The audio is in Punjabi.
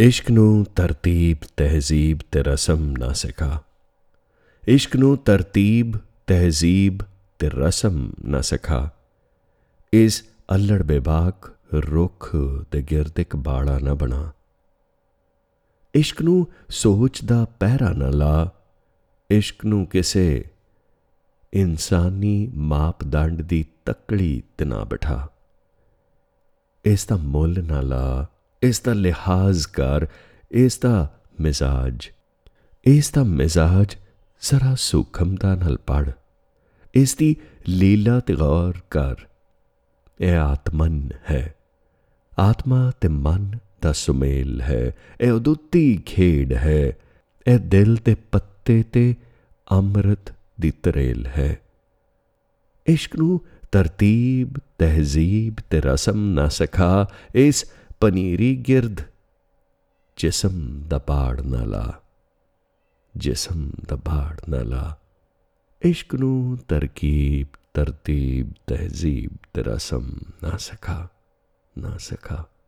ਇਸ਼ਕ ਨੂੰ ਤਰਤੀਬ, ਤਹਿਜ਼ੀਬ ਤੇ ਰਸਮ ਨਾ ਸਿਖਾ। ਇਸ਼ਕ ਨੂੰ ਤਰਤੀਬ, ਤਹਿਜ਼ੀਬ ਤੇ ਰਸਮ ਨਾ ਸਿਖਾ। ਇਸ ਅਲੜ ਬੇਬਾਕ ਰੁੱਖ ਦੇ ਗਿਰਦ ਇੱਕ ਬਾੜਾ ਨਾ ਬਣਾ। ਇਸ਼ਕ ਨੂੰ ਸੋਚ ਦਾ ਪਹਿਰਾ ਨਾ ਲਾ। ਇਸ਼ਕ ਨੂੰ ਕਿਸੇ ਇਨਸਾਨੀ ਮਾਪਦੰਡ ਦੀ ਤੱਕੜੀ ਤੇ ਨਾ ਬਿਠਾ। ਇਸ ਦਾ ਮੁੱਲ ਨਾ ਲਾ। ਇਸ ਦਾ ਲਿਹਾਜ਼ ਕਰ ਇਸ ਦਾ ਮਿਜ਼ਾਜ, ਇਸ ਦਾ ਮਿਜ਼ਾਜ ਜ਼ਰਾ ਸੂਖਮਤਾ ਨਾਲ ਪੜ ਇਸ ਦੀ ਲੀਲਾ ਤੇ ਗੌਰ ਕਰ। ਇਹ ਆਤਮਨ ਹੈ। ਆਤਮਾ ਤੇ ਮਨ ਦਾ ਸੁਮੇਲ ਹੈ। ਇਹ ਉਦੁੱਤੀ ਖੇਡ ਹੈ। ਇਹ ਦਿਲ ਤੇ ਪੱਤੇ ਤੇ ਅੰਮ੍ਰਿਤ ਦੀ ਤਰੇਲ ਹੈ। ਇਸ਼ਕ ਨੂੰ ਤਰਤੀਬ, ਤਹਿਜ਼ੀਬ ਤੇ ਰਸਮ ਨਾ ਸਿਖਾ। ਇਸ ਪਨੀਰੀ ਗਿਰਦ ਜਿਸਮ ਦਾ ਬਾੜ ਨਾ ਲਾ ਜਿਸਮ ਦਾ ਬਾੜ ਨਾ ਲਾ ਇਸ਼ਕ ਨੂੰ ਤਰਕੀਬ ਤਰਤੀਬ ਤਹਿਜ਼ੀਬ ਤੇ ਰਸਮ ਨਾ ਸਿਖਾ ਨਾ ਸਿਖਾ